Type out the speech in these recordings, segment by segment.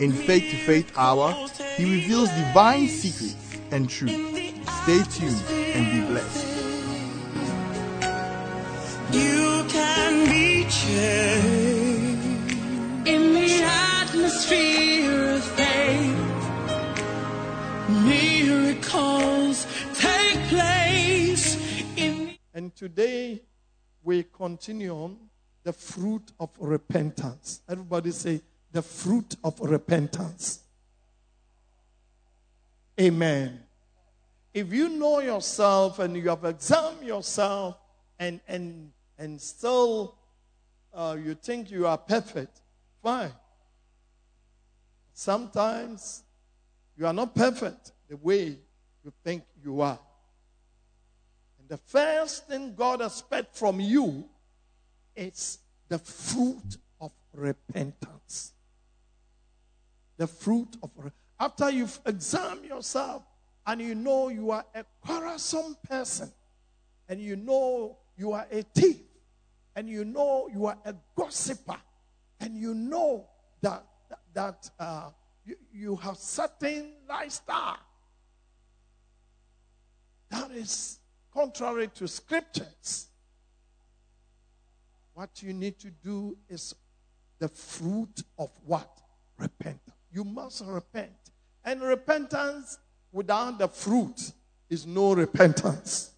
In Faith to Faith Hour, he reveals divine secrets and truth. Stay tuned and be blessed. You can be changed in the atmosphere of faith. Miracles take place in. And today we continue on the fruit of repentance. Everybody say, the fruit of repentance. Amen. If you know yourself and you have examined yourself and, and, and still uh, you think you are perfect, fine. Sometimes you are not perfect the way you think you are. And the first thing God expects from you is the fruit of repentance. The fruit of after you've examined yourself and you know you are a quarrelsome person, and you know you are a thief, and you know you are a gossiper, and you know that that uh, you, you have certain lifestyle that is contrary to scriptures. What you need to do is the fruit of what? Repentance. You must repent. And repentance without the fruit is no repentance.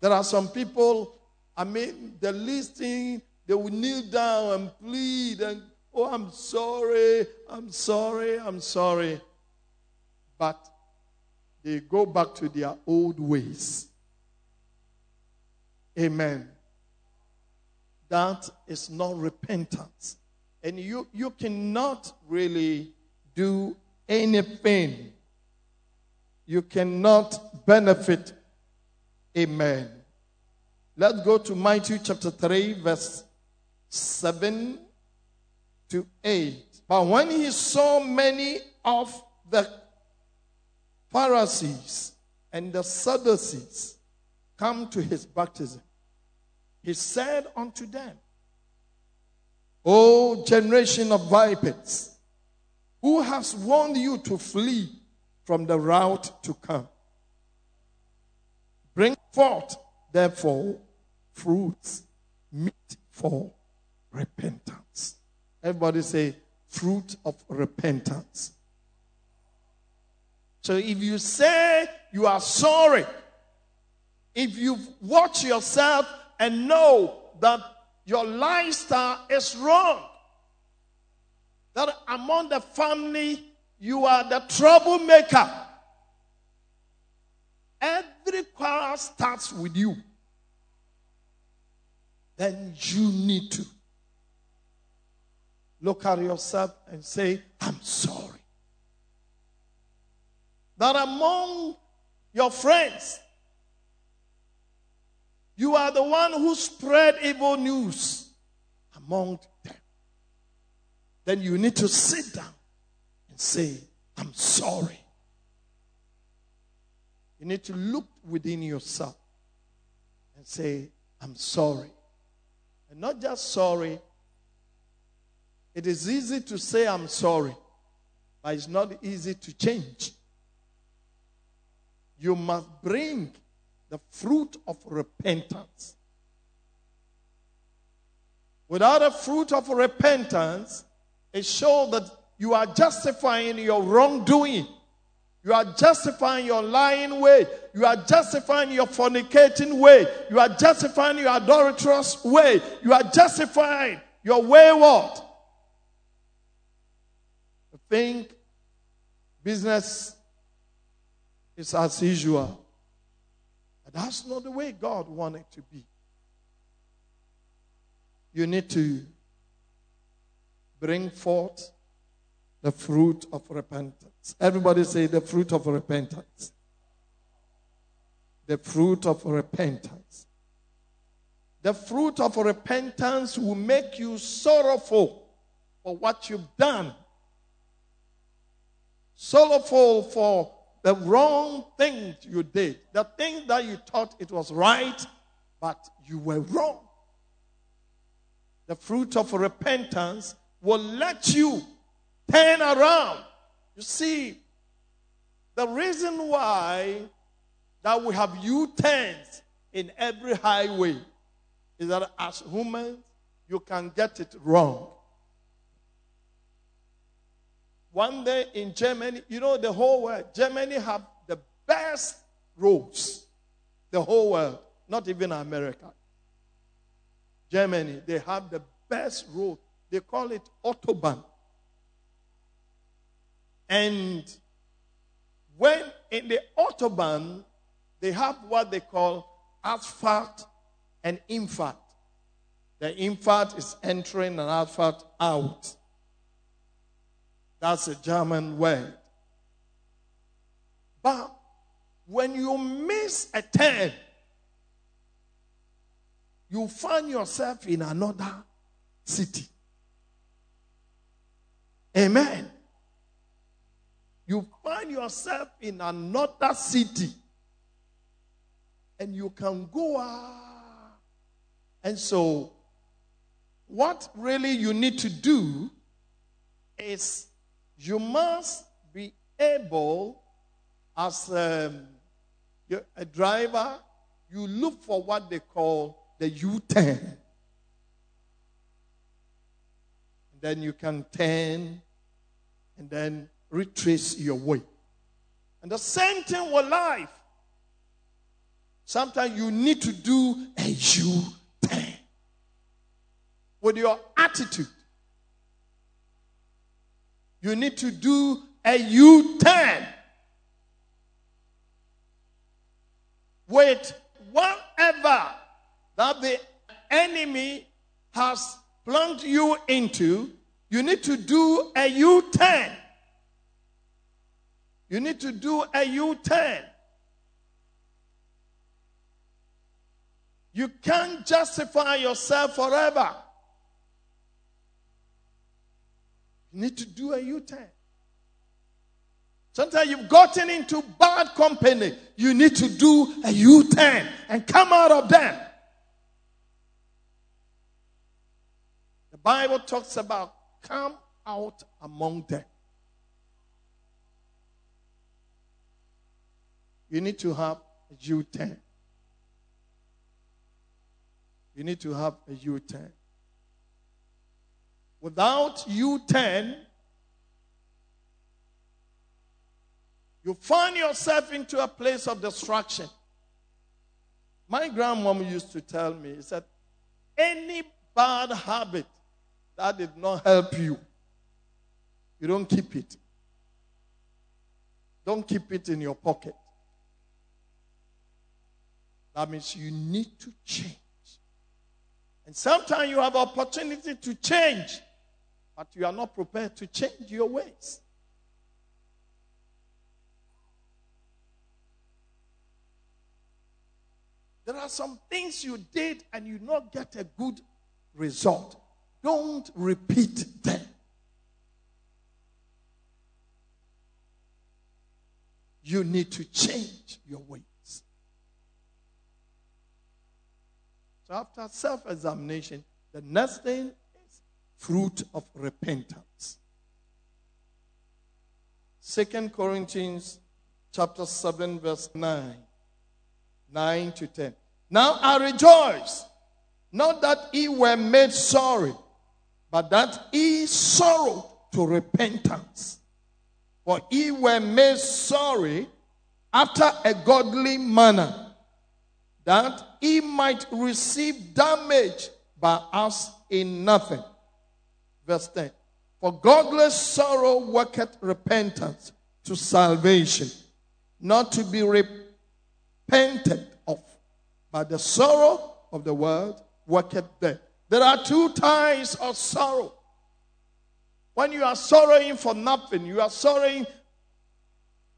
There are some people, I mean, the least thing, they will kneel down and plead and, oh, I'm sorry, I'm sorry, I'm sorry. But they go back to their old ways. Amen. That is not repentance. And you, you cannot really do anything. You cannot benefit. Amen. Let's go to Matthew chapter 3, verse 7 to 8. But when he saw many of the Pharisees and the Sadducees come to his baptism, he said unto them, O generation of vipers, who has warned you to flee from the route to come? Bring forth, therefore, fruits meet for repentance. Everybody say, fruit of repentance. So if you say you are sorry, if you watch yourself and know that your lifestyle is wrong, that among the family you are the troublemaker, every quarrel starts with you, then you need to look at yourself and say, I'm sorry. That among your friends, you are the one who spread evil news among them. Then you need to sit down and say, I'm sorry. You need to look within yourself and say, I'm sorry. And not just sorry. It is easy to say, I'm sorry, but it's not easy to change. You must bring the fruit of repentance. Without a fruit of repentance, it shows that you are justifying your wrongdoing. You are justifying your lying way. You are justifying your fornicating way. You are justifying your adulterous way. You are justifying your wayward. Think business is as usual. That's not the way God wanted to be. You need to bring forth The fruit of repentance. Everybody say the fruit of repentance. The fruit of repentance. The fruit of repentance will make you sorrowful for what you've done, sorrowful for the wrong things you did, the thing that you thought it was right, but you were wrong. The fruit of repentance will let you turn around. You see, the reason why that we have U-turns in every highway is that as humans, you can get it wrong. One day in Germany, you know the whole world, Germany have the best roads. The whole world, not even America. Germany, they have the best road. They call it Autobahn. And when in the Autobahn, they have what they call Ausfahrt and Einfahrt. The Einfahrt is entering and Ausfahrt out. That's a German word. But when you miss a turn, you find yourself in another city. Amen. You find yourself in another city. And you can go ah. And so, what really you need to do is you must be able, as um, a driver, you look for what they call the U turn. Then you can turn and then retrace your way. And the same thing with life. Sometimes you need to do a U turn with your attitude. You need to do a U turn with whatever that the enemy has plunged you into. You need to do a U turn. You need to do a U turn. You can't justify yourself forever. You need to do a U turn. Sometimes you've gotten into bad company. You need to do a U turn and come out of them. The Bible talks about come out among them. You need to have a U turn. You need to have a U turn. Without U turn, you find yourself into a place of destruction. My grandmom used to tell me, he said, any bad habit that did not help you, you don't keep it. Don't keep it in your pocket. That means you need to change. And sometimes you have opportunity to change but you are not prepared to change your ways. There are some things you did and you not get a good result. Don't repeat them. You need to change your ways. So after self-examination, the next thing fruit of repentance. Second Corinthians chapter 7 verse 9. 9 to 10. Now I rejoice, not that ye were made sorry, but that ye sorrowed to repentance. For ye were made sorry after a godly manner, that ye might receive damage by us in nothing. Verse 10. For godless sorrow worketh repentance to salvation, not to be repented of, but the sorrow of the world worketh death. There are two types of sorrow. When you are sorrowing for nothing, you are sorrowing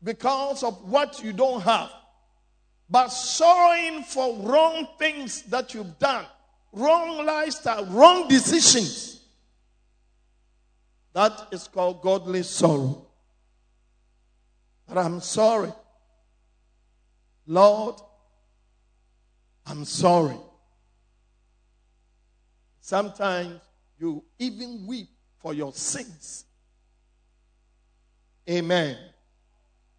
because of what you don't have. But sorrowing for wrong things that you've done, wrong lifestyle, wrong decisions. That is called godly sorrow. But I'm sorry. Lord, I'm sorry. Sometimes you even weep for your sins. Amen.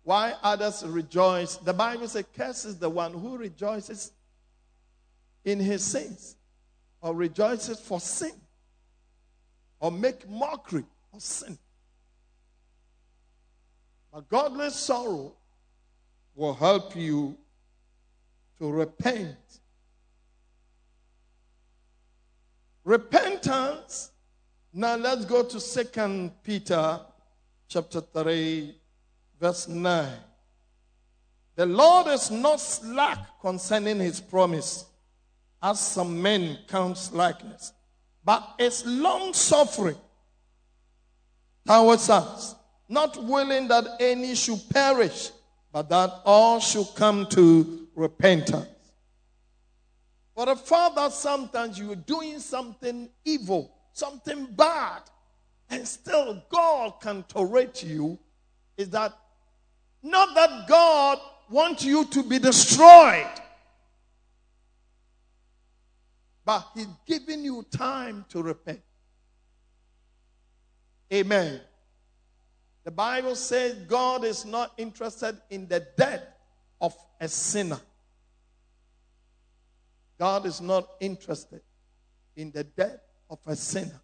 Why others rejoice? The Bible says, curses the one who rejoices in his sins or rejoices for sin or make mockery of sin. But godly sorrow will help you to repent. Repentance. Now let's go to Second Peter chapter 3 verse 9. The Lord is not slack concerning his promise, as some men count slackness, but is long suffering us, not willing that any should perish, but that all should come to repentance. For the fact that sometimes you're doing something evil, something bad, and still God can tolerate you, is that not that God wants you to be destroyed, but He's giving you time to repent. Amen. The Bible says God is not interested in the death of a sinner. God is not interested in the death of a sinner,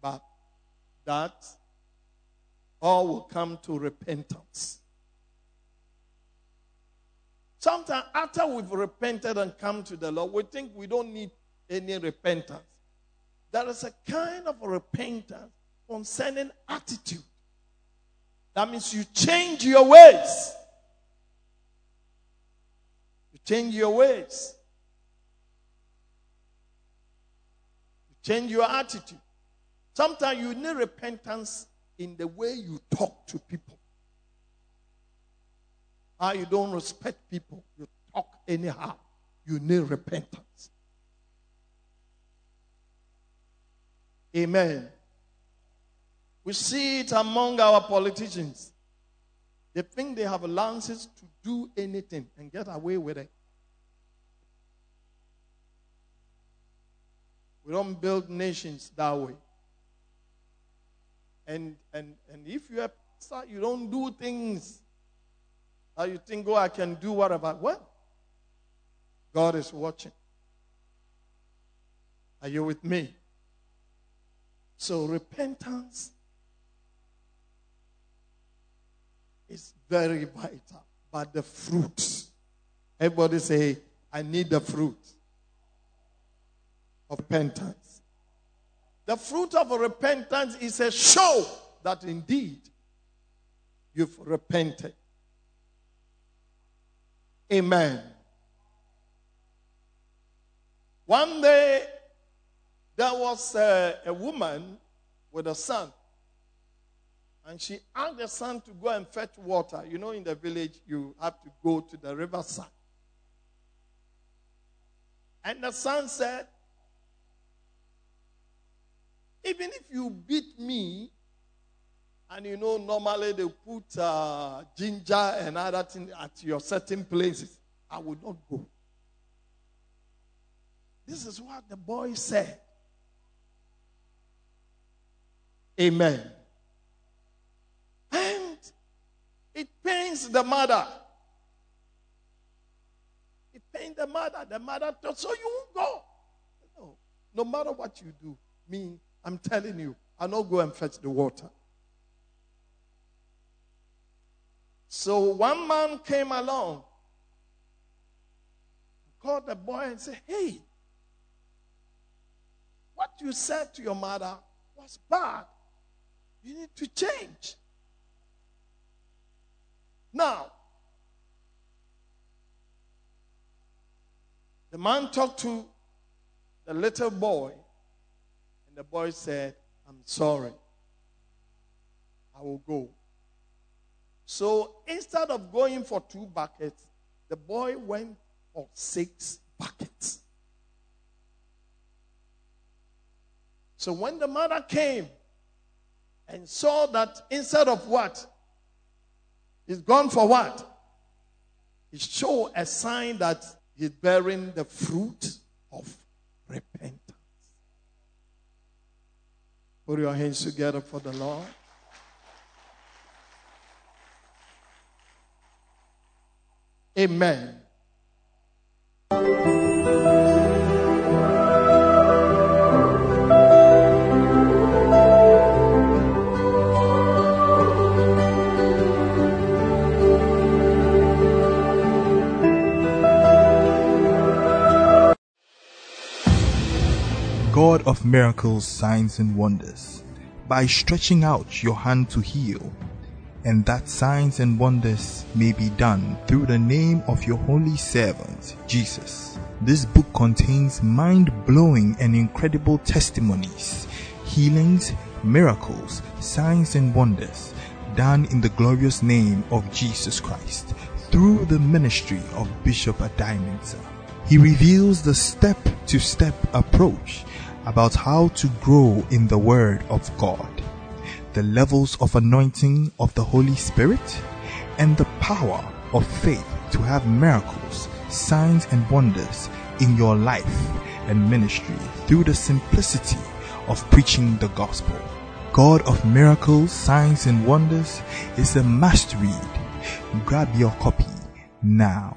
but that all will come to repentance. Sometimes after we've repented and come to the Lord, we think we don't need any repentance. There is a kind of repentance concerning attitude. That means you change your ways. You change your ways. You change your attitude. Sometimes you need repentance in the way you talk to people. How you don't respect people, you talk anyhow. You need repentance. Amen. We see it among our politicians. They think they have lances to do anything and get away with it. We don't build nations that way. And and and if you are you don't do things that you think, oh, I can do whatever. Well, God is watching. Are you with me? So repentance is very vital. But the fruit, everybody say, I need the fruit of repentance. The fruit of repentance is a show that indeed you've repented. Amen. One day, there was a, woman with a son. And she asked the son to go and fetch water. You know, in the village, you have to go to the riverside. And the son said, even if you beat me, and you know, normally they put uh, ginger and other things at your certain places, I would not go. This is what the boy said. Amen. And it pains the mother. It pains the mother. The mother thought, so you won't go. No, no matter what you do, me, I'm telling you, I'll not go and fetch the water. So one man came along, called the boy and said, Hey, what you said to your mother was bad. You need to change. Now, the man talked to the little boy, and the boy said, I'm sorry. I will go. So instead of going for two buckets, the boy went for six buckets. So when the mother came and saw that instead of what? He's gone for what? He showed a sign that he's bearing the fruit of repentance. Put your hands together for the Lord. Amen. God of miracles, signs, and wonders, by stretching out your hand to heal, and that signs and wonders may be done through the name of your holy servant, Jesus. This book contains mind blowing and incredible testimonies, healings, miracles, signs, and wonders done in the glorious name of Jesus Christ through the ministry of Bishop Adimensa. He reveals the step to step approach about how to grow in the Word of God, the levels of anointing of the Holy Spirit, and the power of faith to have miracles, signs, and wonders in your life and ministry through the simplicity of preaching the gospel. God of miracles, signs, and wonders is a must read. Grab your copy now.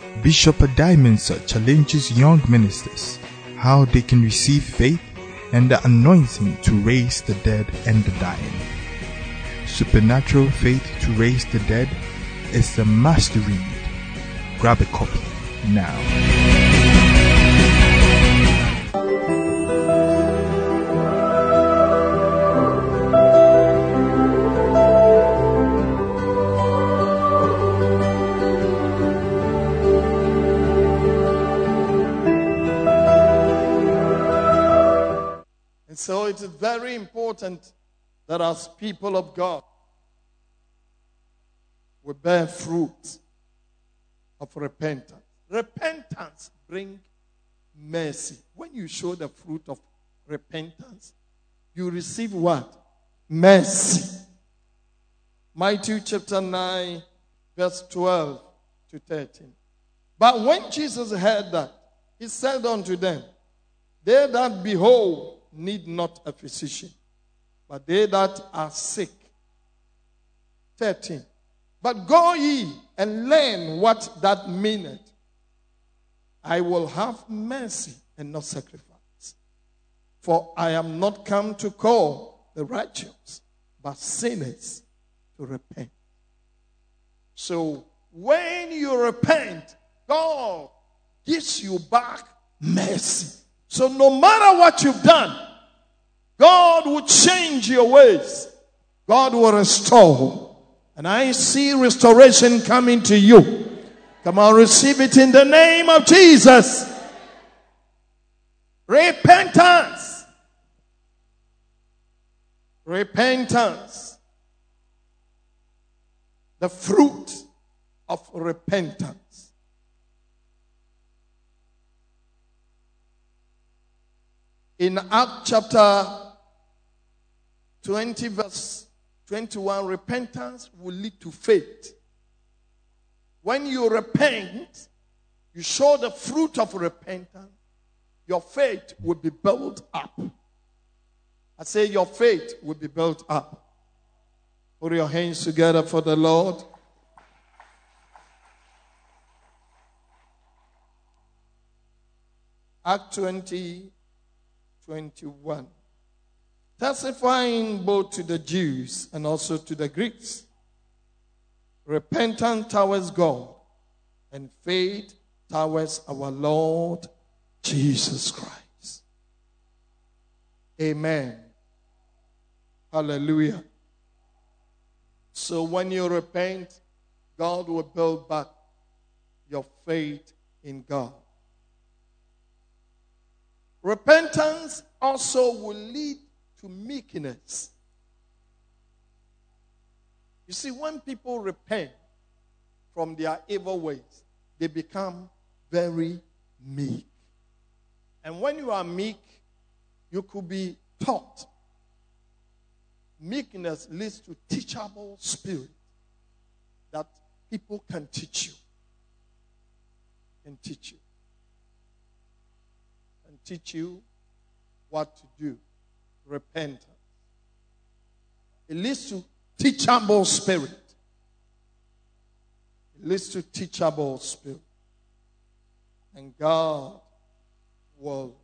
Bishop Adimensa challenges young ministers how they can receive faith and the anointing to raise the dead and the dying. Supernatural Faith to Raise the Dead is a must read. Grab a copy now. So it is very important that as people of God, we bear fruit of repentance. Repentance brings mercy. When you show the fruit of repentance, you receive what? Mercy. Matthew chapter 9, verse 12 to 13. But when Jesus heard that, he said unto them, They that behold need not a physician, but they that are sick. 13. But go ye and learn what that meaneth. I will have mercy and not sacrifice. For I am not come to call the righteous, but sinners to repent. So when you repent, God gives you back mercy. So no matter what you've done, God will change your ways. God will restore. And I see restoration coming to you. Come on, receive it in the name of Jesus. Repentance. Repentance. The fruit of repentance. In Act chapter 20, verse 21, repentance will lead to faith. When you repent, you show the fruit of repentance, your faith will be built up. I say, your faith will be built up. Put your hands together for the Lord. Act 20, 21. Testifying both to the Jews and also to the Greeks. Repentance towards God and faith towards our Lord Jesus Christ. Amen. Hallelujah. So when you repent, God will build back your faith in God. Repentance also will lead to meekness. You see, when people repent from their evil ways, they become very meek. And when you are meek, you could be taught. Meekness leads to teachable spirit that people can teach you. Can teach you. Teach you what to do. Repentance. It leads to teachable spirit. It leads to teachable spirit. And God will.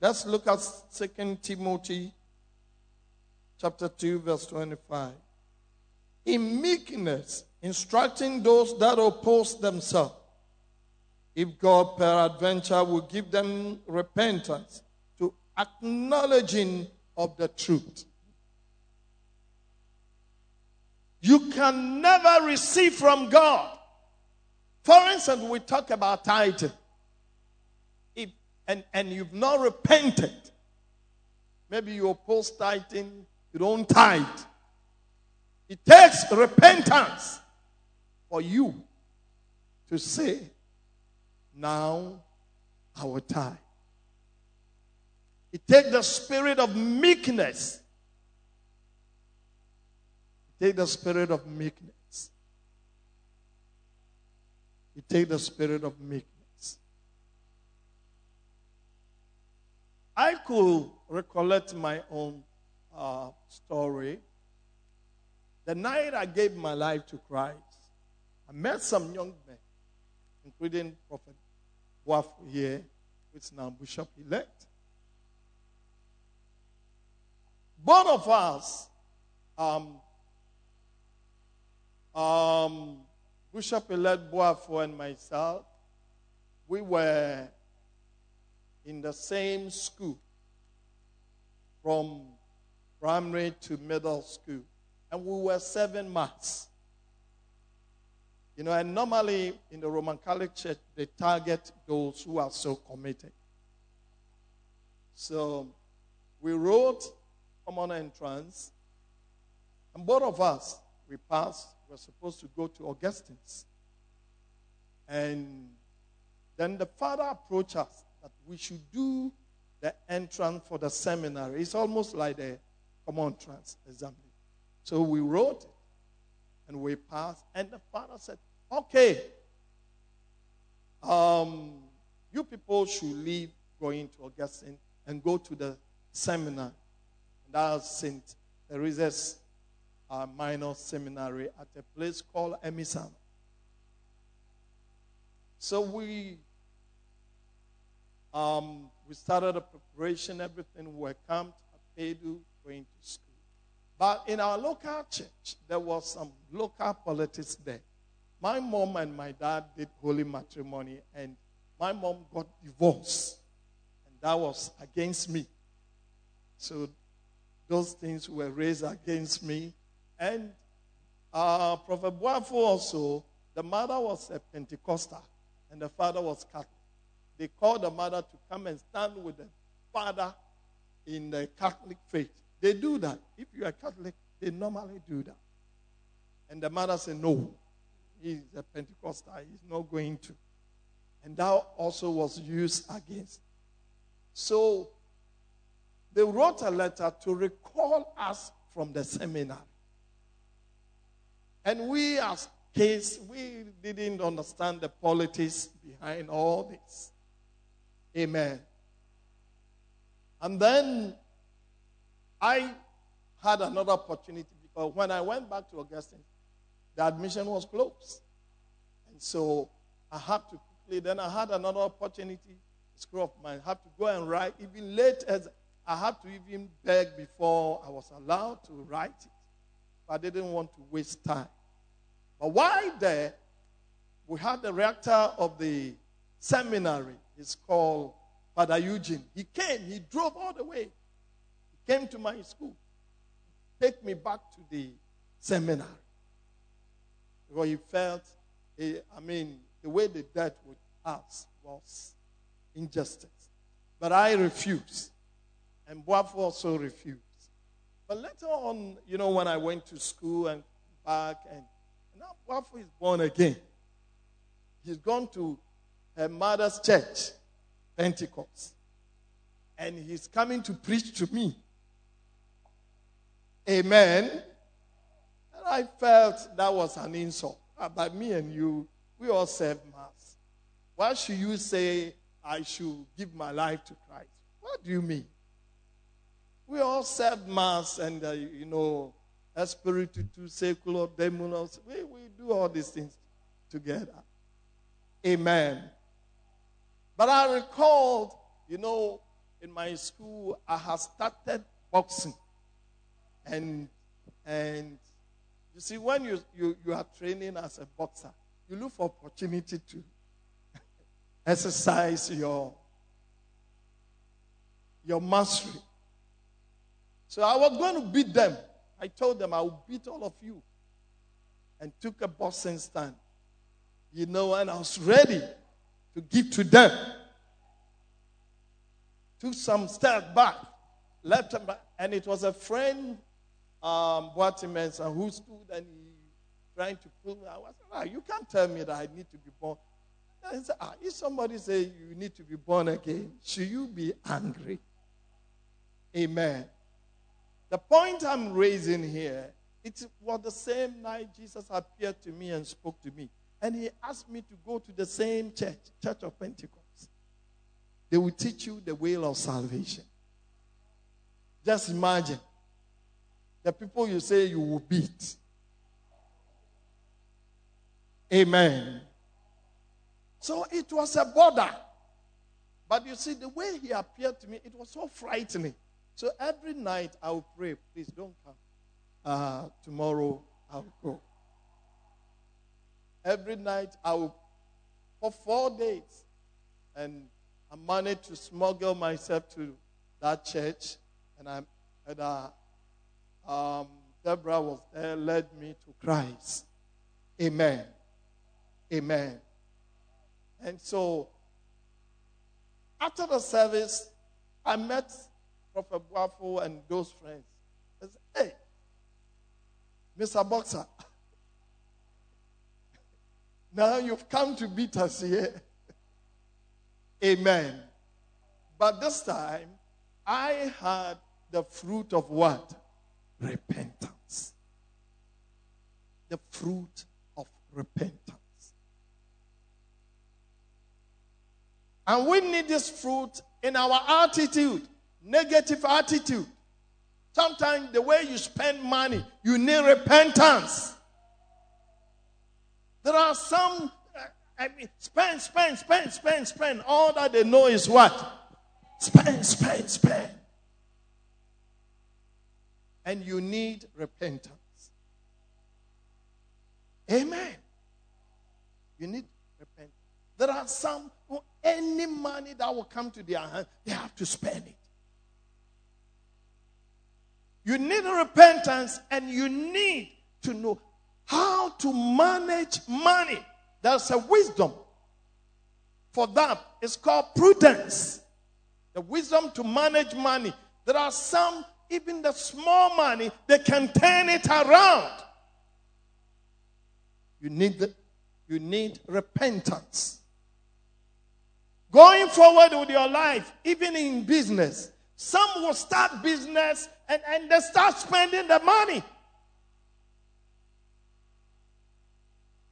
Let's look at 2 Timothy chapter 2, verse 25. In meekness, instructing those that oppose themselves, if God peradventure will give them repentance to acknowledging of the truth. You can never receive from God. For instance, we talk about tithing. If, and, and you've not repented, maybe you oppose tithing, you don't tithe. It takes repentance for you to say, now our time. It takes the spirit of meekness. It takes the spirit of meekness. It takes the spirit of meekness. I could recollect my own uh, story. The night I gave my life to Christ, I met some young men, including Prophet Waf here, which is now Bishop elect. Both of us, um, um, Bishop elect Boafo and myself, we were in the same school from primary to middle school. And we were seven months. You know, and normally in the Roman Catholic Church, they target those who are so committed. So we wrote common entrance, and both of us, we passed. We were supposed to go to Augustine's. And then the father approached us that we should do the entrance for the seminary. It's almost like the common entrance exam. So we wrote and we passed. And the father said, Okay, um, you people should leave going to Augustine and go to the seminar. And That's St. Teresa's uh, minor seminary at a place called Amisano. So we um, we started the preparation, everything. We camped at Pedu, going to school. But in our local church, there was some local politics there. My mom and my dad did holy matrimony, and my mom got divorced. And that was against me. So those things were raised against me. And uh, Prophet Boafo also, the mother was a Pentecostal, and the father was Catholic. They called the mother to come and stand with the father in the Catholic faith. They do that. If you are Catholic, they normally do that. And the mother said, No, he's a Pentecostal. He's not going to. And that also was used against. So they wrote a letter to recall us from the seminar. And we, as kids, we didn't understand the politics behind all this. Amen. And then I had another opportunity because when I went back to Augustine, the admission was closed. And so I had to quickly, then I had another opportunity school of mine. I had to go and write. Even late as I had to even beg before I was allowed to write it. I didn't want to waste time. But while there, we had the rector of the seminary. He's called Father Eugene. He came, he drove all the way. He came to my school, take me back to the seminary. Because he felt, eh, I mean, the way they dealt with us was injustice. But I refused. And Boafo also refused. But later on, you know, when I went to school and back, and, and now Boafo is born again. He's gone to her mother's church, Pentecost. And he's coming to preach to me. Amen. And I felt that was an insult. Ah, but me and you, we all serve Mass. Why should you say I should give my life to Christ? What do you mean? We all serve Mass and, uh, you know, Espiritu tu secular demonos. We, we do all these things together. Amen. But I recalled, you know, in my school, I had started boxing. And, and you see, when you, you, you are training as a boxer, you look for opportunity to exercise your, your mastery. So I was going to beat them. I told them I will beat all of you. And took a boxing stand. You know, and I was ready to give to them. Took some steps back, left them back, and it was a friend, um, Boatimensa, who stood and he trying to pull me. I was like, ah, you can't tell me that I need to be born. I said, ah, if somebody say you need to be born again, should you be angry? Amen. The point I'm raising here, it was the same night Jesus appeared to me and spoke to me. And he asked me to go to the same church, Church of Pentecost. They will teach you the way of salvation. Just imagine the people you say you will beat. Amen. So it was a border. But you see, the way he appeared to me, it was so frightening. So every night I will pray, please don't come. Uh, tomorrow I'll go. Every night I will, for four days. And I managed to smuggle myself to that church. And, I, and uh, um, Deborah was there, led me to Christ. Amen. Amen. And so, after the service, I met Prophet Boafo and those friends. I said, hey, Mr. Boxer, now you've come to beat us here. Amen. But this time, I had the fruit of what? Repentance. The fruit of repentance. And we need this fruit in our attitude, negative attitude. Sometimes the way you spend money, you need repentance. There are some, I mean, spend, spend, spend, spend, spend. All that they know is what? Spend, spend, spend. And you need repentance. Amen. You need repentance. There are some who any money that will come to their hand, they have to spend it. You need repentance and you need to know how to manage money. There's a wisdom for that. It's called prudence. The wisdom to manage money. There are some, even the small money, they can turn it around. You need, the, you need repentance. Going forward with your life, even in business, some will start business and, and they start spending the money.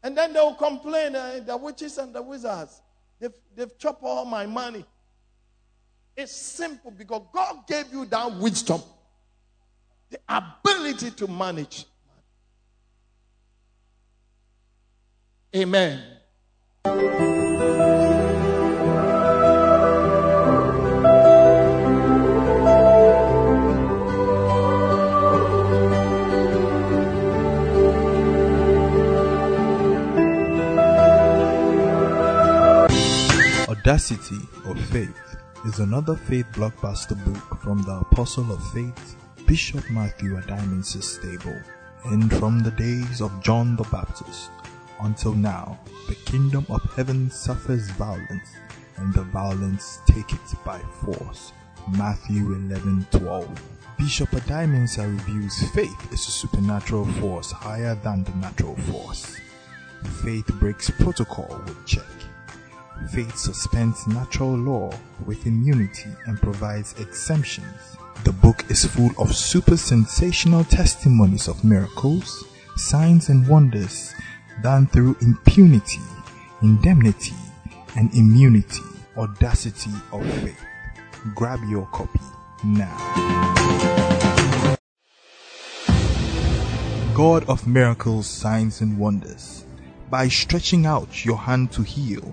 And then they'll complain, uh, the witches and the wizards, they've, they've chopped all my money. It's simple because God gave you that wisdom, the ability to manage. Amen. Audacity of Faith is another faith blockbuster book from the Apostle of Faith Bishop Matthew Adimensa's stable. And from the days of John the Baptist until now, the kingdom of heaven suffers violence, and the violence take it by force. Matthew 11:12. Bishop Adimensa reviews faith is a supernatural force higher than the natural force. Faith breaks protocol with check. Faith suspends natural law with immunity and provides exemptions. The book is full of super sensational testimonies of miracles, signs, and wonders done through impunity, indemnity, and immunity. Audacity of faith. Grab your copy now. God of miracles, signs, and wonders, by stretching out your hand to heal,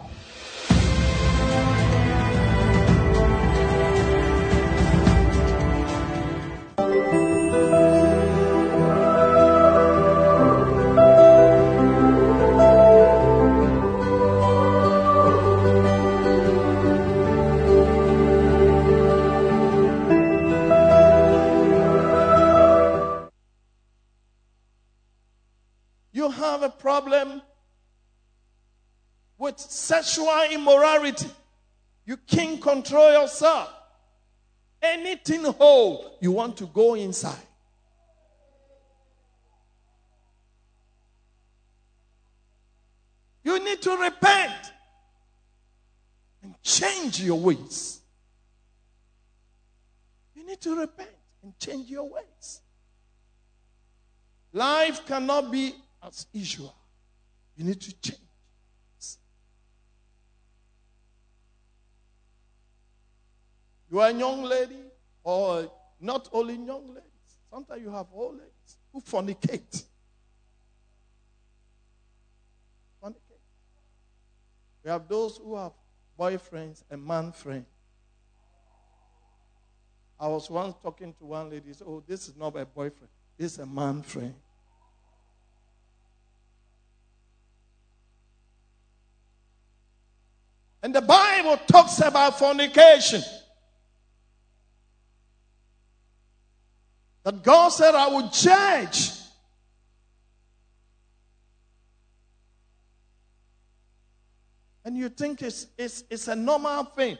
Sexual immorality. You can't control yourself. Anything whole, you want to go inside. You need to repent and change your ways. You need to repent and change your ways. Life cannot be as usual. You need to change. You are a young lady, or not only young ladies. Sometimes you have old ladies who fornicate. Fornicate. We have those who have boyfriends and man friends. I was once talking to one lady. Said, "Oh, this is not a boyfriend. This is a man friend." And the Bible talks about fornication. That God said, I will judge. And you think it's, it's, it's a normal thing.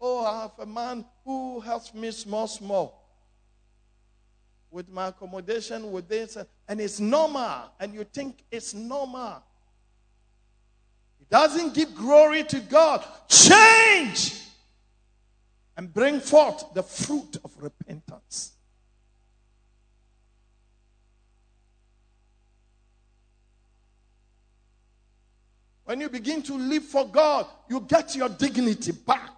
Oh, I have a man who helps me small, small with my accommodation, with this, and it's normal. And you think it's normal. It doesn't give glory to God. Change! And bring forth the fruit of repentance. When you begin to live for God, you get your dignity back.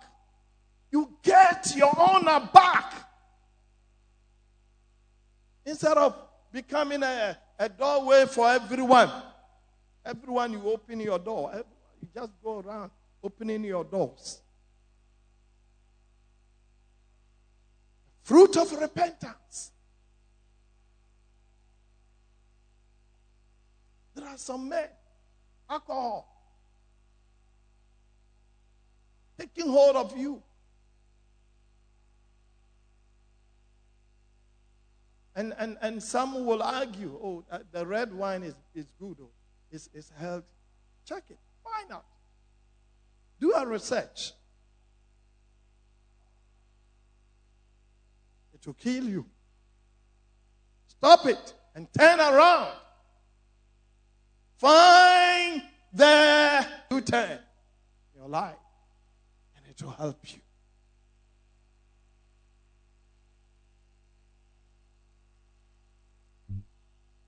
You get your honor back. Instead of becoming a, a doorway for everyone, everyone you open your door, you just go around opening your doors. Fruit of repentance. There are some men, alcohol, taking hold of you. And, and, and some will argue, oh, uh, the red wine is, is good, oh, it's, it's healthy. Check it. Why not? Do a research. To kill you. Stop it. and turn around. Find the U turn in your life, and it will help you.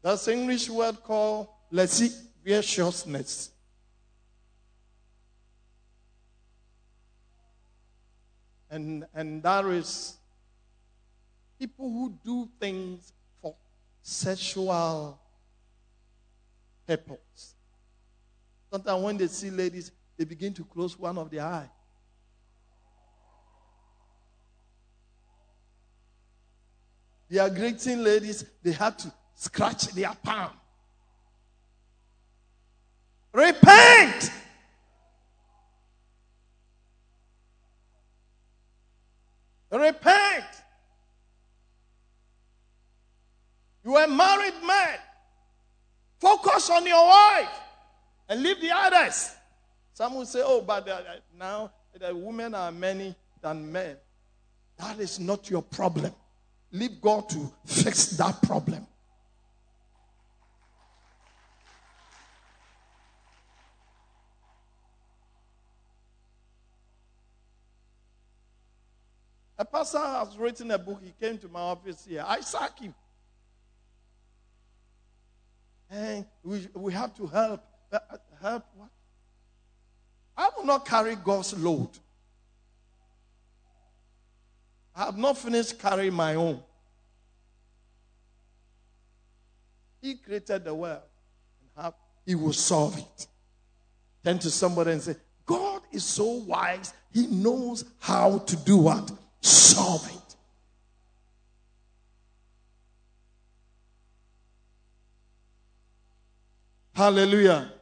That's English word called lasciviousness. And, and that is people who do things for sexual purpose. Sometimes when they see ladies, they begin to close one of their eyes. They are greeting ladies, they have to scratch their palm. Repent! Repent! You are a married man. Focus on your wife and leave the others. Some will say, oh, but uh, now the women are many than men. That is not your problem. Leave God to fix that problem. A pastor has written a book. He came to my office here. I sack him. We, we have to help. Uh, uh, help what? I will not carry God's load. I have not finished carrying my own. He created the world. And he will solve it. Turn to somebody and say, God is so wise, he knows how to do what? Solve it. Hallelujah.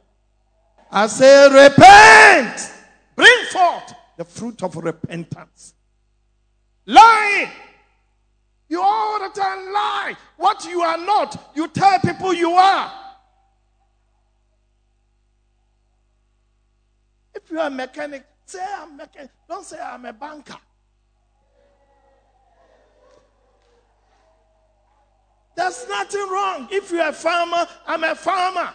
I say, repent. Bring forth the fruit of repentance. Lying. You all the time lie. What you are not, you tell people you are. If you are a mechanic, say I'm a mechanic. Don't say I'm a banker. There's nothing wrong. If you're a farmer, I'm a farmer.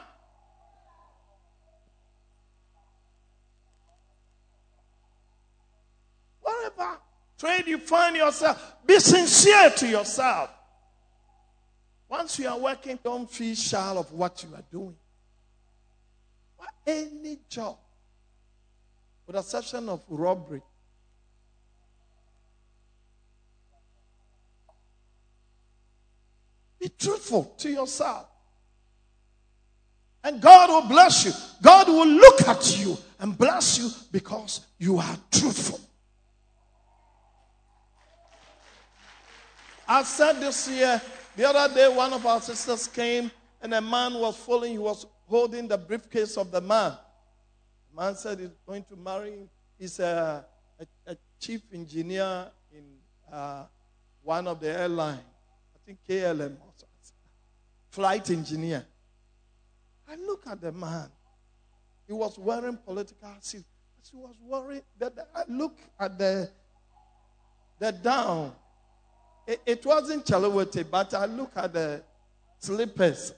Whatever trade you find yourself, be sincere to yourself. Once you are working, don't feel shy of what you are doing. For Any job, with the exception of robbery, Be truthful to yourself. And God will bless you. God will look at you and bless you because you are truthful. I said this year, the other day, one of our sisters came and a man was following, he was holding the briefcase of the man. The man said he's going to marry. He's a, a, a chief engineer in uh, one of the airlines, I think KLM flight engineer. I look at the man. He was wearing political suit. He was worried that I look at the the down. It, it wasn't Chalawete, but I look at the slippers.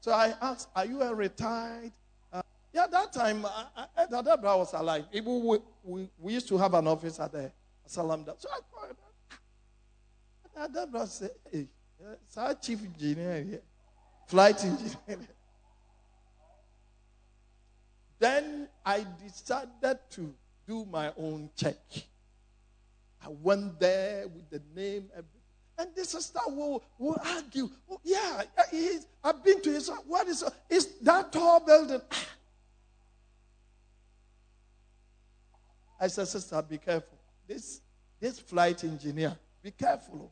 So I asked, "Are you a retired?" Uh, yeah, that time that brother was alive. We, we, we, used to have an office at the Salam. So I called. That brother said, "Hey." Sir chief engineer flight engineer. Then I decided to do my own check. I went there with the name, and this sister will, will argue. Oh, yeah, I've been to his. What is is that tall building? I said, sister, be careful. This this flight engineer, be careful.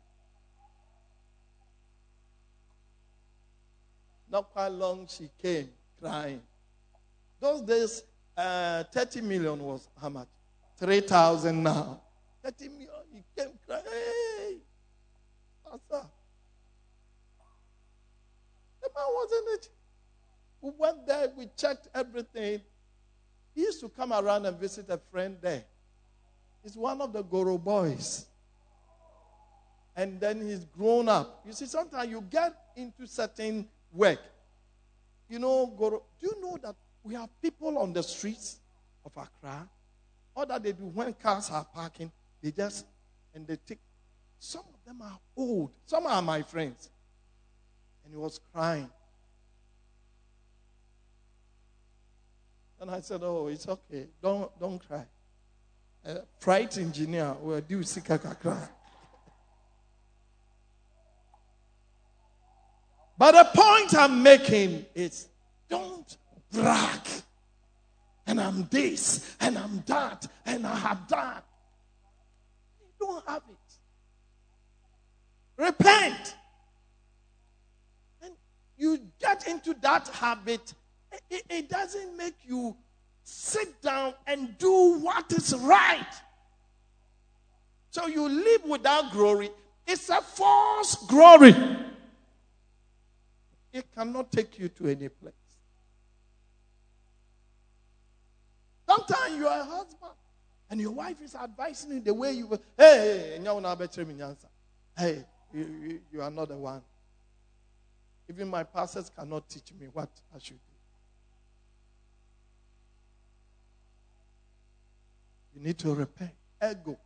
Not quite long, she came crying. Those days, uh, 30 million was how much? 3,000 now. 30 million. He came crying. Hey, Pastor. The man wasn't it. We went there, we checked everything. He used to come around and visit a friend there. He's one of the Goro boys. and then he's grown up. You see, sometimes you get into certain work. You know, Goro, do you know that we have people on the streets of Accra? All that they do when cars are parking, they just and they take. Some of them are old. Some are my friends. And he was crying. And I said, Oh, it's okay. Don't, don't cry. Uh, freight engineer will do sikakakra. But the point I'm making is don't brag. And I'm this, and I'm that, and I have that. Don't have it. Repent. And you get into that habit, it, it doesn't make you sit down and do what is right. So you live without glory. It's a false glory. It cannot take you to any place. Sometimes you are a husband and your wife is advising you the way you. Hey, you, you are not the one. Even my pastors cannot teach me what I should do. You need to repent. Ego.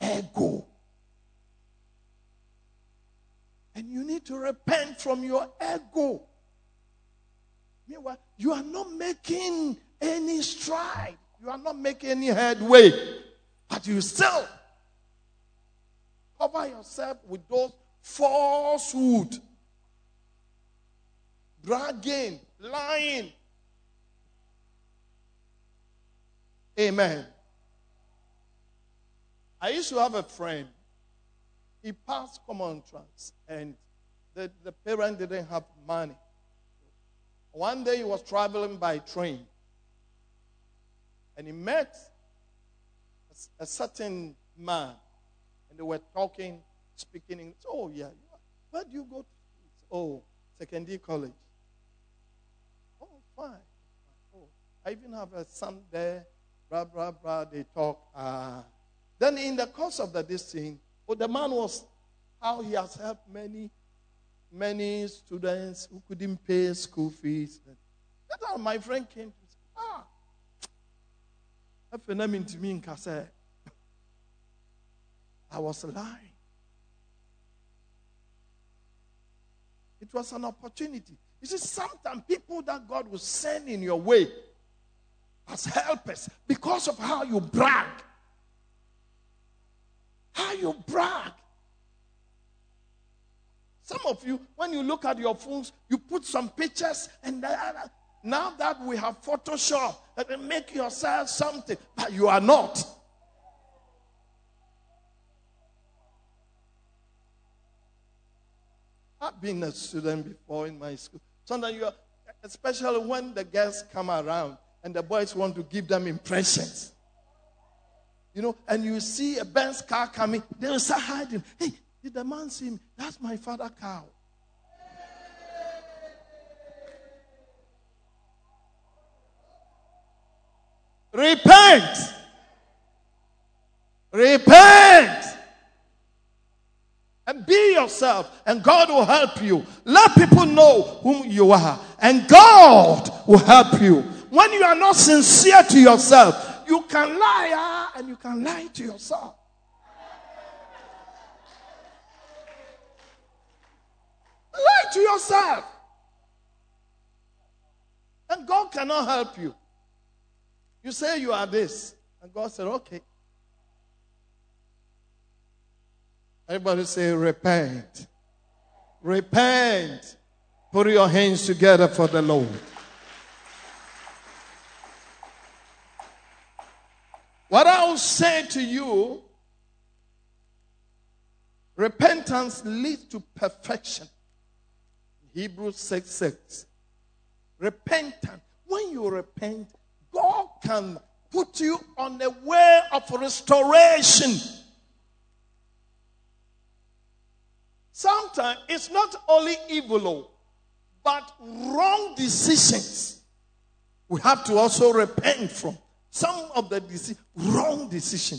Ego. And you need to repent from your ego. Meanwhile, you are not making any stride. You are not making any headway. But you still cover yourself with those falsehood, bragging, lying. Amen. I used to have a friend he passed common trans, and the, the parent didn't have money. One day he was traveling by train, and he met a, a certain man, and they were talking, speaking English. Oh, yeah, where do you go to? Oh, secondary college. Oh, fine. Oh, I even have a son there. Blah, blah, blah. They talk. Uh, then in the course of the this thing, but the man was how he has helped many, many students who couldn't pay school fees. That my friend came to say, ah, to me in I was lying. It was an opportunity. You see, sometimes people that God will send in your way as helpers because of how you brag how you brag. Some of you, when you look at your phones, you put some pictures, and uh, now that we have Photoshop, make yourself something, but you are not. I've been a student before in my school. Sometimes you are, especially when the girls come around and the boys want to give them impressions you know, and you see a Benz car coming, they will start hiding. Hey, did the man see me? That's my father cow. Repent. Repent. And be yourself, and God will help you. Let people know whom you are, and God will help you. When you are not sincere to yourself, you can lie ah, and you can lie to yourself. Lie to yourself. And God cannot help you. You say you are this. And God said, okay. Everybody say, repent. Repent. Put your hands together for the Lord. What I will say to you repentance leads to perfection. Hebrews 6 6. Repentance. When you repent, God can put you on the way of restoration. Sometimes it's not only evil, oh, but wrong decisions we have to also repent from. Some of the deci- wrong decision.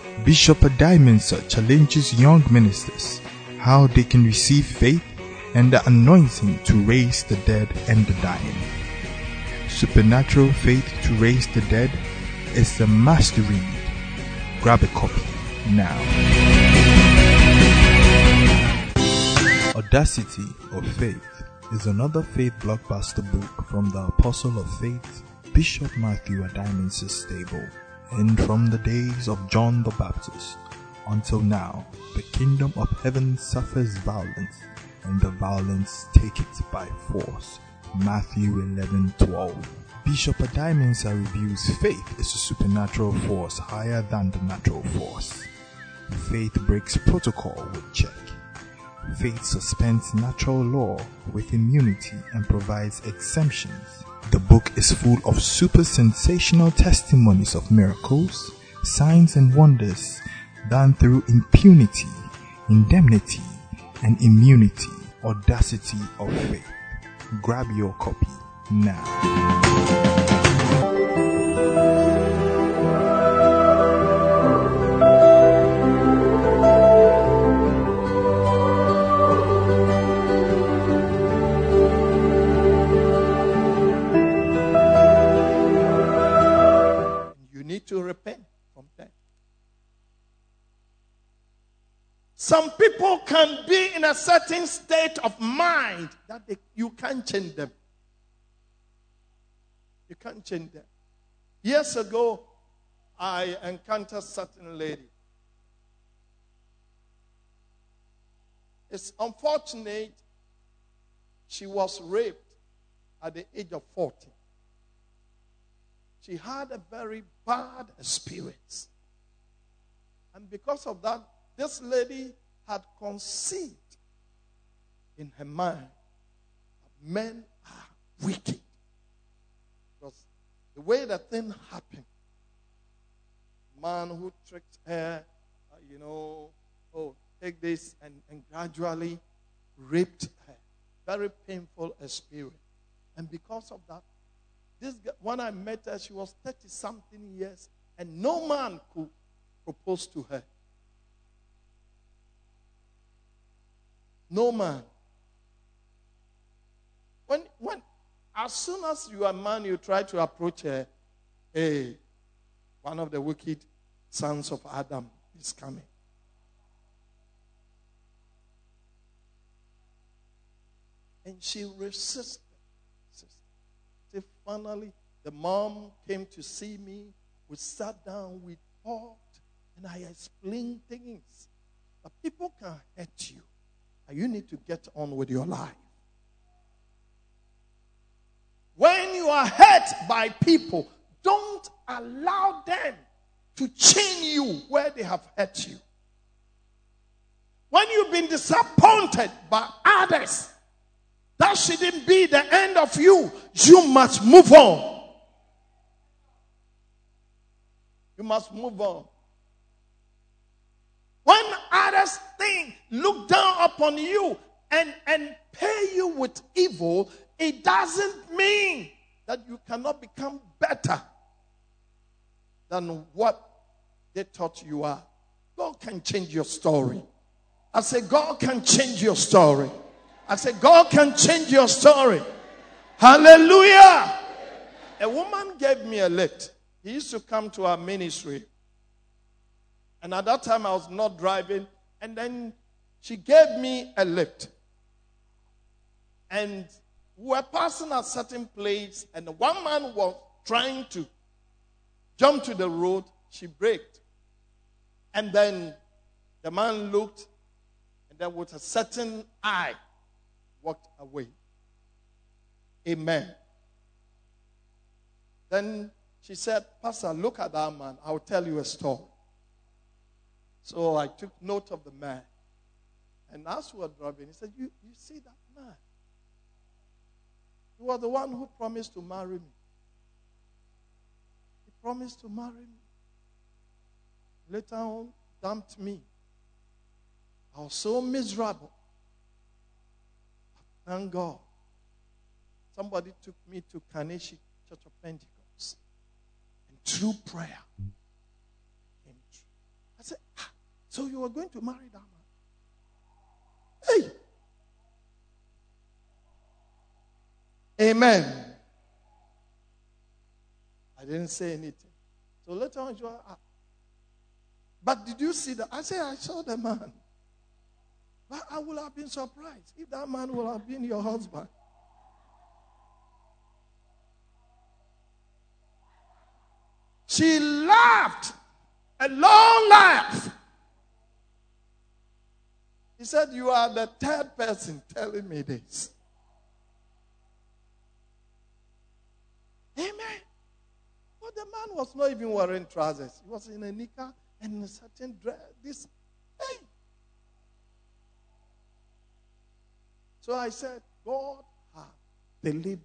Bishop Adimensa challenges young ministers how they can receive faith and the anointing to raise the dead and the dying. Supernatural Faith to Raise the Dead is a must read. Grab a copy now. Audacity of Faith is another faith blockbuster book from the Apostle of Faith, Bishop Matthew Adimensa's stable. And from the days of John the Baptist until now, the kingdom of heaven suffers violence, and the violence take it by force. Matthew 11:12. Bishop Adimensa reviews faith is a supernatural force higher than the natural force. Faith breaks protocol with check. Faith suspends natural law with immunity and provides exemptions. The book is full of super sensational testimonies of miracles, signs, and wonders done through impunity, indemnity, and immunity, audacity of faith. Grab your copy now. Need to repent from that. Some people can be in a certain state of mind that they, you can't change them. You can't change them. Years ago, I encountered a certain lady. It's unfortunate she was raped at the age of 40. She had a very bad experience. And because of that, this lady had conceived in her mind that men are wicked. Because the way the thing happened, man who tricked her, uh, you know, oh, take this, and, and gradually raped her. Very painful experience. And because of that, this when I met her, she was 30 something years, and no man could propose to her. No man. When, when, as soon as you are a man, you try to approach her, hey, one of the wicked sons of Adam is coming. And she resisted. Finally, the mom came to see me. We sat down, we talked, and I explained things. That people can hurt you, and you need to get on with your life. When you are hurt by people, don't allow them to chain you where they have hurt you. When you've been disappointed by others, that shouldn't be the end of you. You must move on. You must move on. When others think, look down upon you and, and pay you with evil, it doesn't mean that you cannot become better than what they thought you are. God can change your story. I say, God can change your story. I said, God can change your story. Hallelujah. A woman gave me a lift. He used to come to our ministry. And at that time, I was not driving. And then she gave me a lift. And we were passing a certain place, and one man was trying to jump to the road. She braked. And then the man looked, and then with a certain eye, walked away. Amen. Then she said, Pastor, look at that man. I'll tell you a story. So I took note of the man. And as we were driving, he said, You, you see that man? He was the one who promised to marry me. He promised to marry me. Later on, dumped me. I was so miserable. Thank God. Somebody took me to Kaneshie Church of Pentecost. And through prayer, came. I said, ah, So you were going to marry that man? Hey! Amen. I didn't say anything. So later on, you are, ah. but did you see that? I said, I saw the man. But I would have been surprised if that man would have been your husband. She laughed a long laugh. He said, You are the third person telling me this. Amen. But the man was not even wearing trousers. He was in a knicker and a certain dress. This, hey. So I said, God has delivered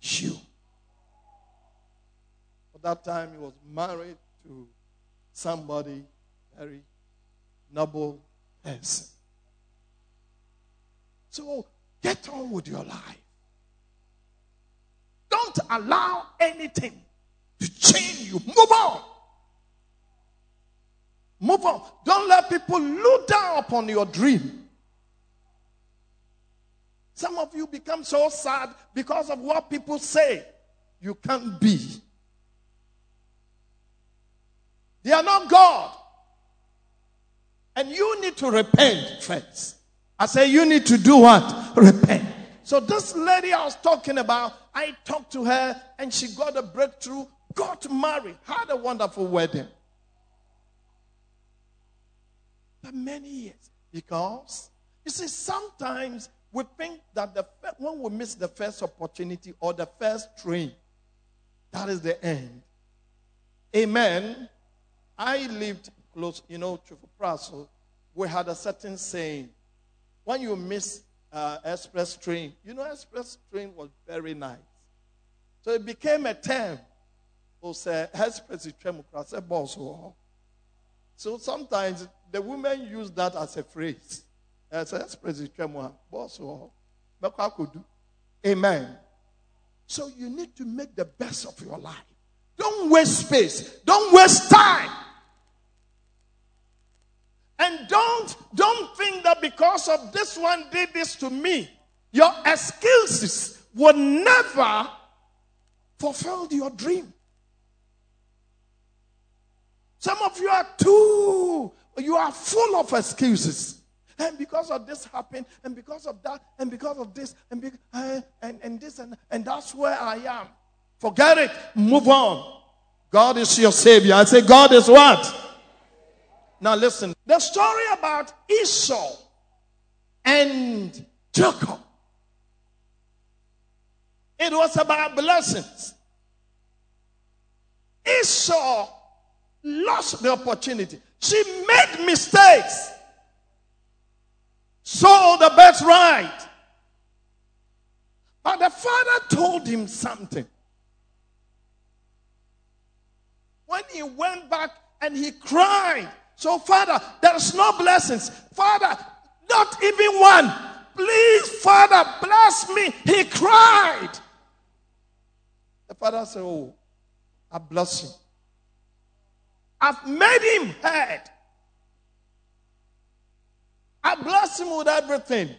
you. At that time, he was married to somebody very noble person. So get on with your life. Don't allow anything to chain you. Move on. Move on. Don't let people look down upon your dream. Some of you become so sad because of what people say you can't be. They are not God. And you need to repent first. I say you need to do what? Repent. So this lady I was talking about, I talked to her and she got a breakthrough, got married, had a wonderful wedding. But many years. Because, you see, sometimes we think that the when we miss the first opportunity or the first train, that is the end. Amen. I lived close, you know, to Praso. We had a certain saying. When you miss uh, express train, you know, express train was very nice. So it became a term. say express train boss. So sometimes the women use that as a phrase ɛsɛ express twɛ mu a bɔɔso wɔ amen. So you need to make the best of your life. Don't waste space. Don't waste time. And don't don't think that because of this one did this to me your excuses will never fulfill your dream. Some of you are too you are full of excuses and because of this happened, and because of that, and because of this, and be, uh, and, and this, and, and that's where I am. Forget it. Move on. God is your savior. I say, God is what? Now listen. The story about Esau and Jacob. It was about blessings. Esau lost the opportunity. She made mistakes sold the birthright. But the father told him something. When he went back and he cried, So, Father, there's no blessings. Father, not even one. Please, Father, bless me. He cried. The father said, Oh, I bless you. I've made him head. I bless him with everything.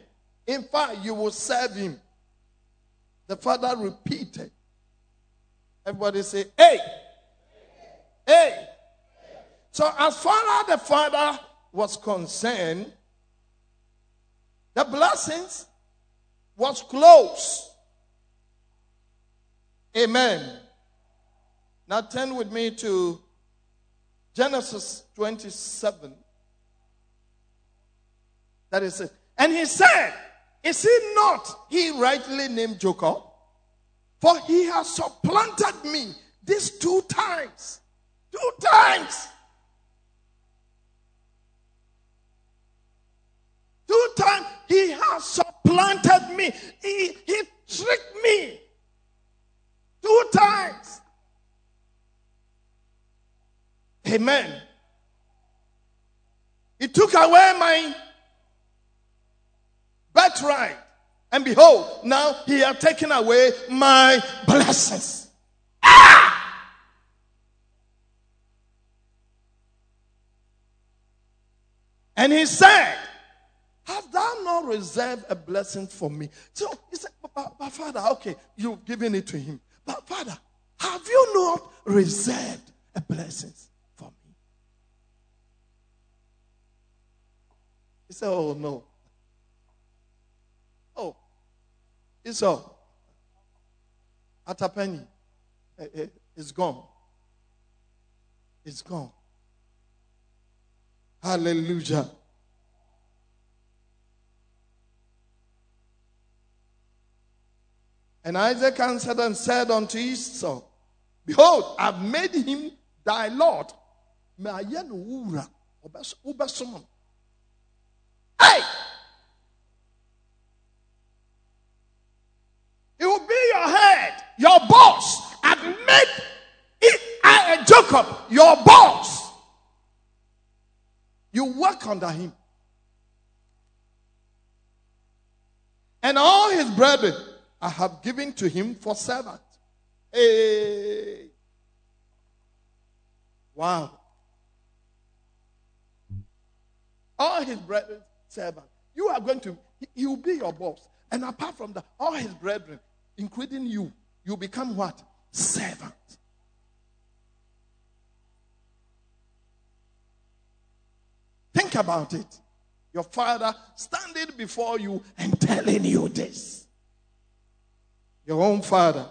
In fact, you will serve him. The father repeated. Everybody say, hey. Hey. So, as far as the father was concerned, the blessings was close. Amen. Now turn with me to Genesis 27. That is it. And he said, Is he not he rightly named Jacob? For he has supplanted me these two times. Two times. Two times he has supplanted me. He, he tricked me. Two times. Amen. He took away my birthright. And behold, now he has taken away my blessings. Ah! And he said, Have thou not reserved a blessing for me? So he said, but, but Father, okay, you've given it to him. But Father, have you not reserved a blessing for me? He said, Oh no. Oh, Esau, Atapeni, eh, eh, it's gone. It's gone. Hallelujah. And Isaac answered and said unto Esau, Behold, I've made him thy Lord. Hey! He will be your head, your boss. I've made it, I, eh, Jacob your boss. You work under him. And all his brethren I have given to him for servant. Hey. Wow. All his brethren, servant. You are going to, he will be your boss. And apart from that, all his brethren, including you, you become what? Servant. Think about it. Your father standing before you and telling you this. Your own father.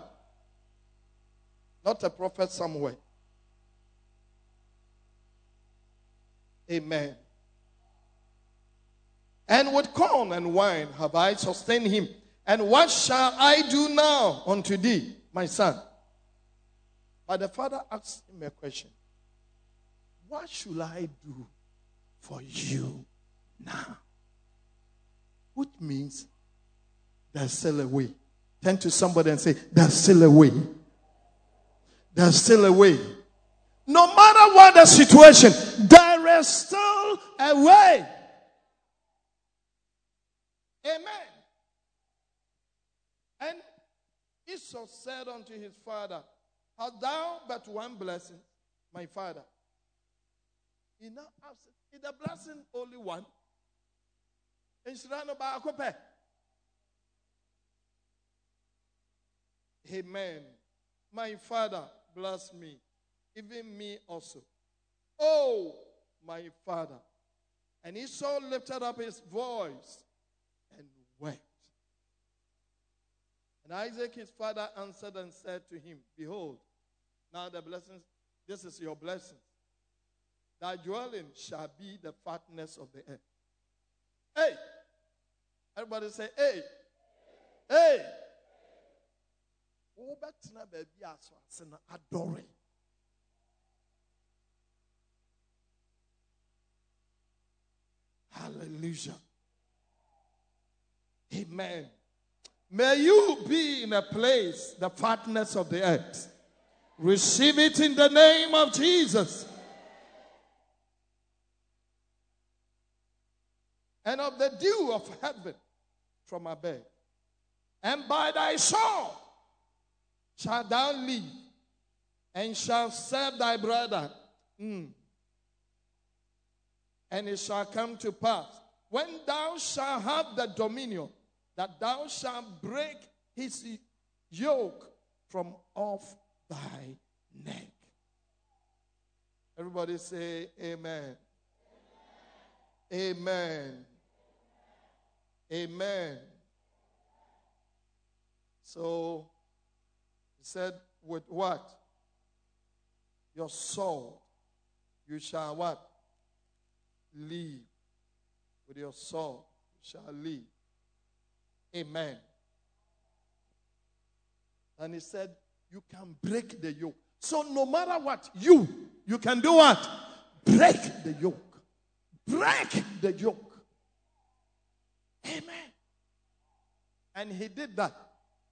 Not a prophet somewhere. Amen. And with corn and wine have I sustained him. And what shall I do now unto thee, my son? But the father asked him a question What should I do for you now? Which means there's still a way. Turn to somebody and say, There's still a way. There's still a way. No matter what the situation, there is still a way. Amen. And Esau said unto his father, Hast thou but one blessing, my father? He now asked, Is the blessing only one? Amen. My father, bless me, even me also. Oh, my father. And Esau lifted up his voice and wept. And Isaac his father answered and said to him, Behold, now the blessings, this is your blessing. Thy dwelling shall be the fatness of the earth. Hey! Everybody say, hey! Hey! wobɛtena baabi a so ase hallelujah amen may you be in a place the fatness of the earth receive it in the name of jesus and of the dew of heaven from above and by thy sword shalt thou live and shall serve thy brother. Mm. And it shall come to pass when thou shalt have the dominion that thou shalt break his yoke from off thy neck. Everybody say amen. Amen. Amen. So he said, with what? Your soul. You shall what? Live. With your soul. You shall live. Amen. And he said, You can break the yoke. So no matter what, you, you can do what? Break the yoke. Break the yoke. Amen. And he did that.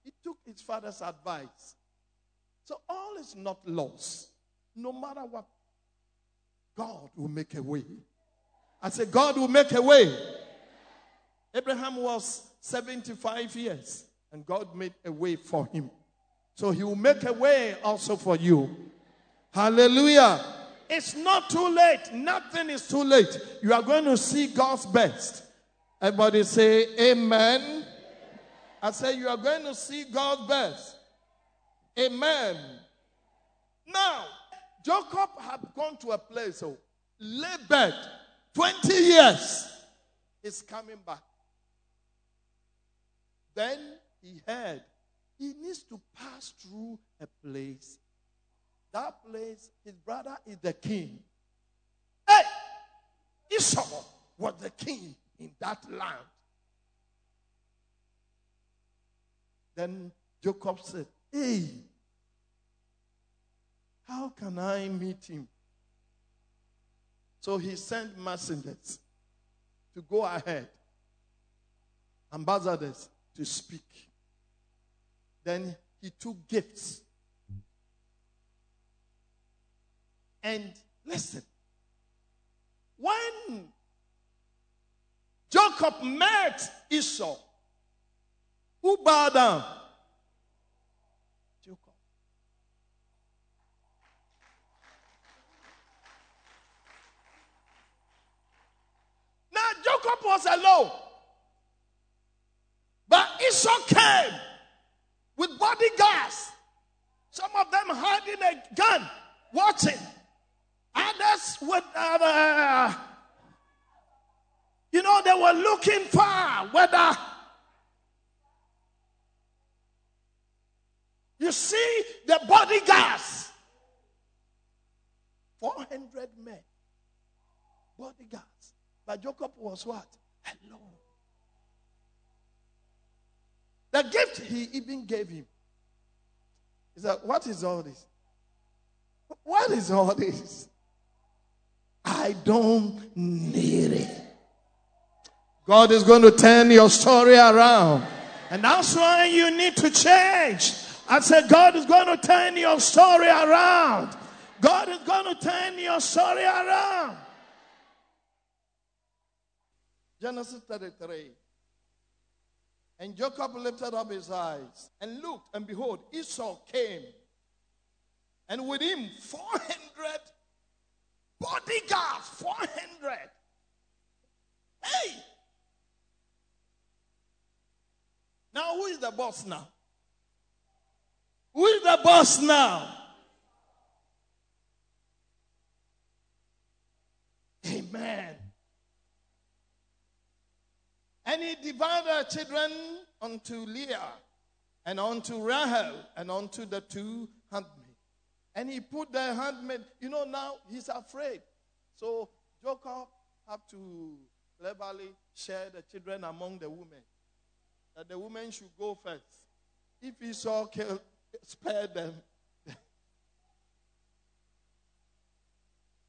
He took his father's advice. So all is not lost. No matter what, God will make a way. I said, God will make a way. Abraham was 75 years, and God made a way for him. So he will make a way also for you. Hallelujah. It's not too late. Nothing is too late. You are going to see God's best. Everybody say, Amen. I say, You are going to see God's best. Amen. Now, Jacob had gone to a place, oh, so lay bed, 20 years. He's coming back. Then he heard he needs to pass through a place. That place, his brother is the king. Hey! Esau was the king in that land. Then Jacob said, Hey, how can I meet him? So he sent messengers to go ahead, ambassadors to speak. Then he took gifts. And listen, when Jacob met Esau, who bowed down? Jacob. Now Jacob was alone. Esau came with bodyguards. Some of them hiding a gun, watching. Others with, uh, you know, they were looking for whether. You see the bodyguards. 400 men. Bodyguards. But Jacob was what? Alone. The gift he even gave him. He said, What is all this? What is all this? I don't need it. God is going to turn your story around. And that's why you need to change. I said, God is going to turn your story around. God is going to turn your story around. Genesis 33. And Jacob lifted up his eyes and looked, and behold, Esau came. And with him, 400 bodyguards. 400. Hey! Now, who is the boss now? Who is the boss now? Amen. And he divided children unto Leah and unto Rahel and unto the two handmaids. And he put the handmaid, you know, now he's afraid. So Jacob have to cleverly share the children among the women. That the women should go first. If Esau kill, spare them.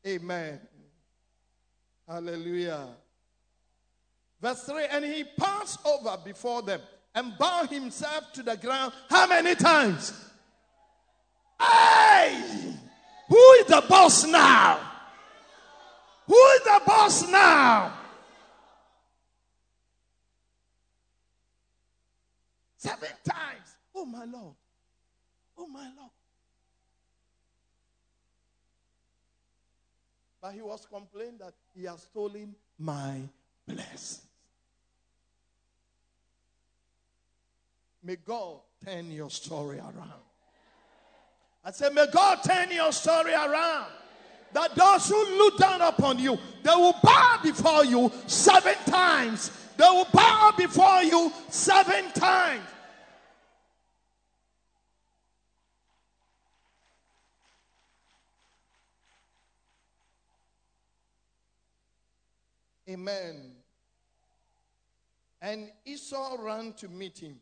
Amen. Hallelujah. Verse 3 And he passed over before them and bowed himself to the ground. How many times? Hey! Who is the boss now? Who is the boss now? Seven times. Oh, my Lord. Oh, my Lord. But he was complaining that he has stolen my blessings. May God turn your story around. I said, May God turn your story around. That those who look down upon you, they will bow before you seven times. They will bow before you seven times. Amen. And Esau ran to meet him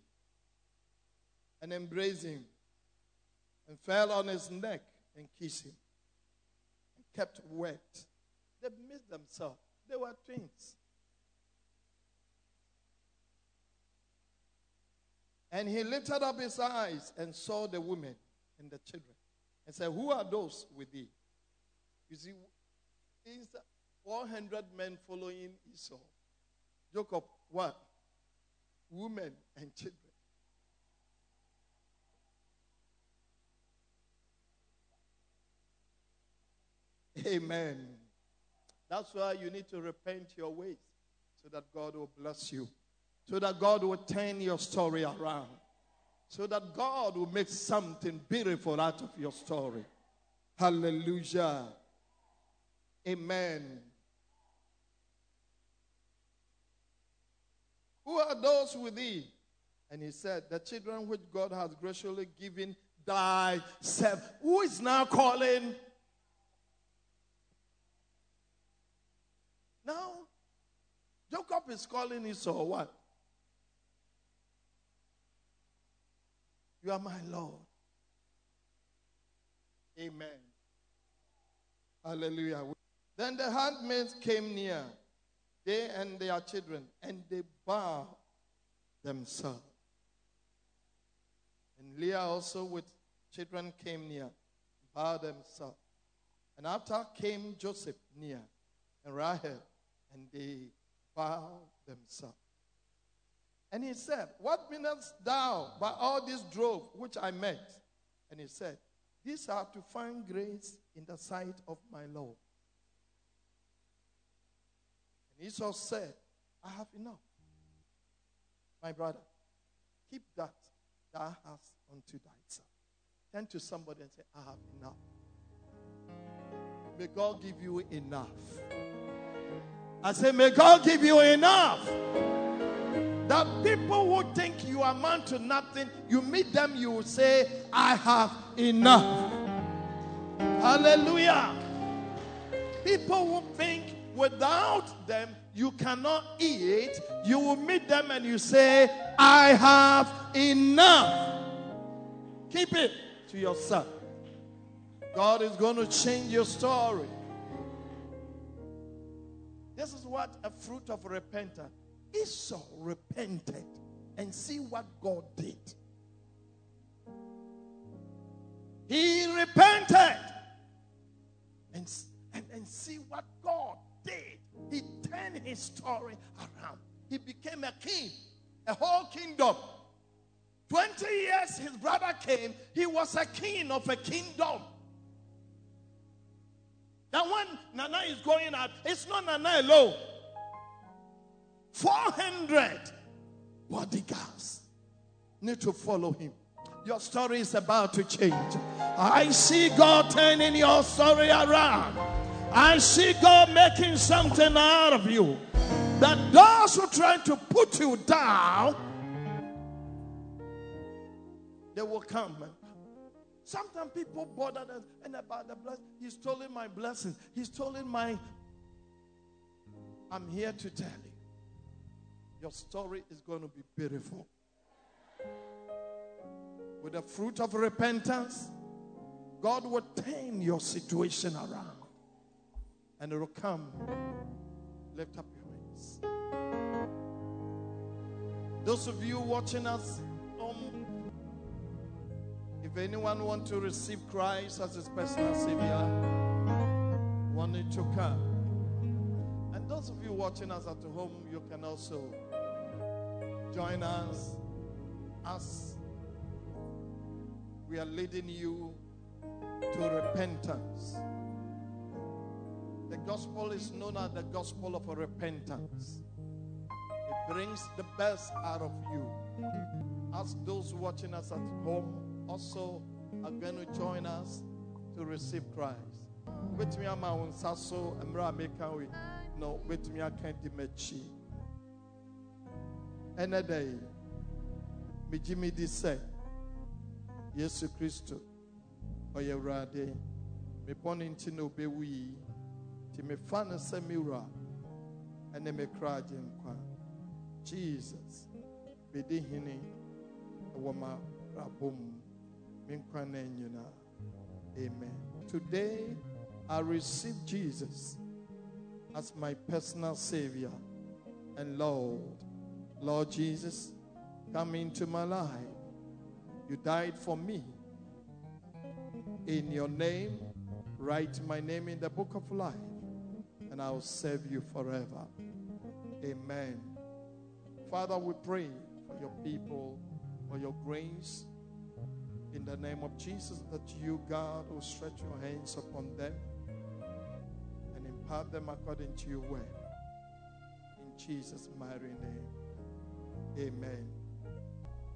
and embraced him and fell on his neck and kissed him and kept wet. They missed themselves. They were twins. And he lifted up his eyes and saw the women and the children and said, Who are those with thee? You see, these 400 men following Esau. Jacob, what? Women and children. Amen. That's why you need to repent your ways so that God will bless you, so that God will turn your story around, so that God will make something beautiful out of your story. Hallelujah. Amen. Who are those with thee? And he said, The children which God has graciously given thyself. Who is now calling? Now, Jacob is calling Esau what? You are my Lord. Amen. Hallelujah. Then the handmaids came near, they and their children, and they bowed themselves. And Leah also with children came near, bowed themselves. And after came Joseph near, and Rahel, and they bowed themselves. And he said, What meanest thou by all this drove which I met? And he said, These are to find grace in the sight of my Lord. And Esau said, I have enough. My brother, keep that thou hast unto thyself. Turn to somebody and say, I have enough. May God give you enough. I say, May God give you enough. That people who think you amount to nothing, you meet them, you will say, I have enough. Hallelujah. People who think without them you cannot eat, you will meet them and you say, I have enough. Keep it to yourself. God is going to change your story. This is what a fruit of repentance. Esau repented and see what God did. He repented and, and, and see what God did. He turned his story around. He became a king, a whole kingdom. 20 years his brother came, he was a king of a kingdom. Now, when Nana is going out, it's not Nana alone. 400 bodyguards need to follow him. Your story is about to change. I see God turning your story around. I see God making something out of you. That those who try to put you down, they will come Sometimes people bother us and about the blessing. He's stolen my blessings. He's stolen my. I'm here to tell you. Your story is going to be beautiful. With the fruit of repentance, God will turn your situation around. And it will come. Lift up your hands. Those of you watching us if anyone want to receive Christ as his personal savior, want wanted to come. And those of you watching us at home, you can also join us as we are leading you to repentance. The gospel is known as the gospel of repentance. It brings the best out of you. As those watching us at home also are going to join us to receive Christ. With me, I'm on Sasso, and American we no, with me, I can't dimechi. Any day, me di say, Yesu Christo, Oye Rade, me born into no be we, to me fan a semira, and then me cry kwa. Jesus, be the hini, a woman, rabum. Amen. Today, I receive Jesus as my personal Savior and Lord. Lord Jesus, Come into my life. You died for me. In your name, write my name in the book of life, and I'll serve you forever. Amen. Father, we pray for your people, for your grace. In the name of Jesus, that you, God, will stretch your hands upon them and impart them according to your word. In Jesus' mighty name. Amen.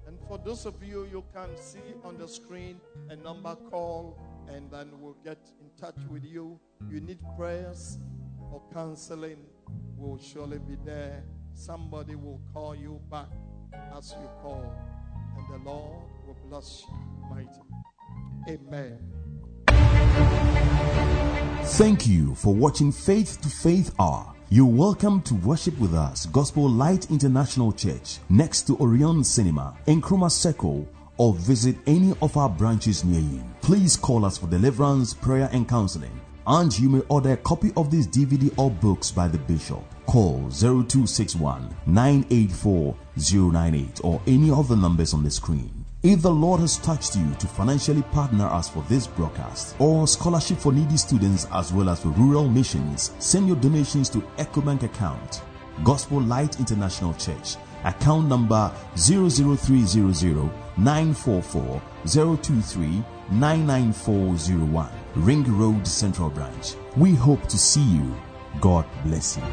And for those of you, you can see on the screen a number call, and then we'll get in touch with you. You need prayers or counseling, we'll surely be there. Somebody will call you back as you call, and the Lord will bless you mightily. Amen. Thank you for watching Faith to Faith Hour. You're welcome to worship with us, Gospel Light International Church, next to Orion Cinema, in Nkrumah Circle, or visit any of our branches near you. Please call us for deliverance, prayer, and counseling. And you may order a copy of this DVD or books by the Bishop. Call 0261 984 098 or any of the numbers on the screen. If the Lord has touched you to financially partner us for this broadcast or scholarship for needy students as well as for rural missions, send your donations to Ecobank account, Gospel Light International Church, account number 00300 944 023 99401, Ring Road Central Branch. We hope to see you. God bless you.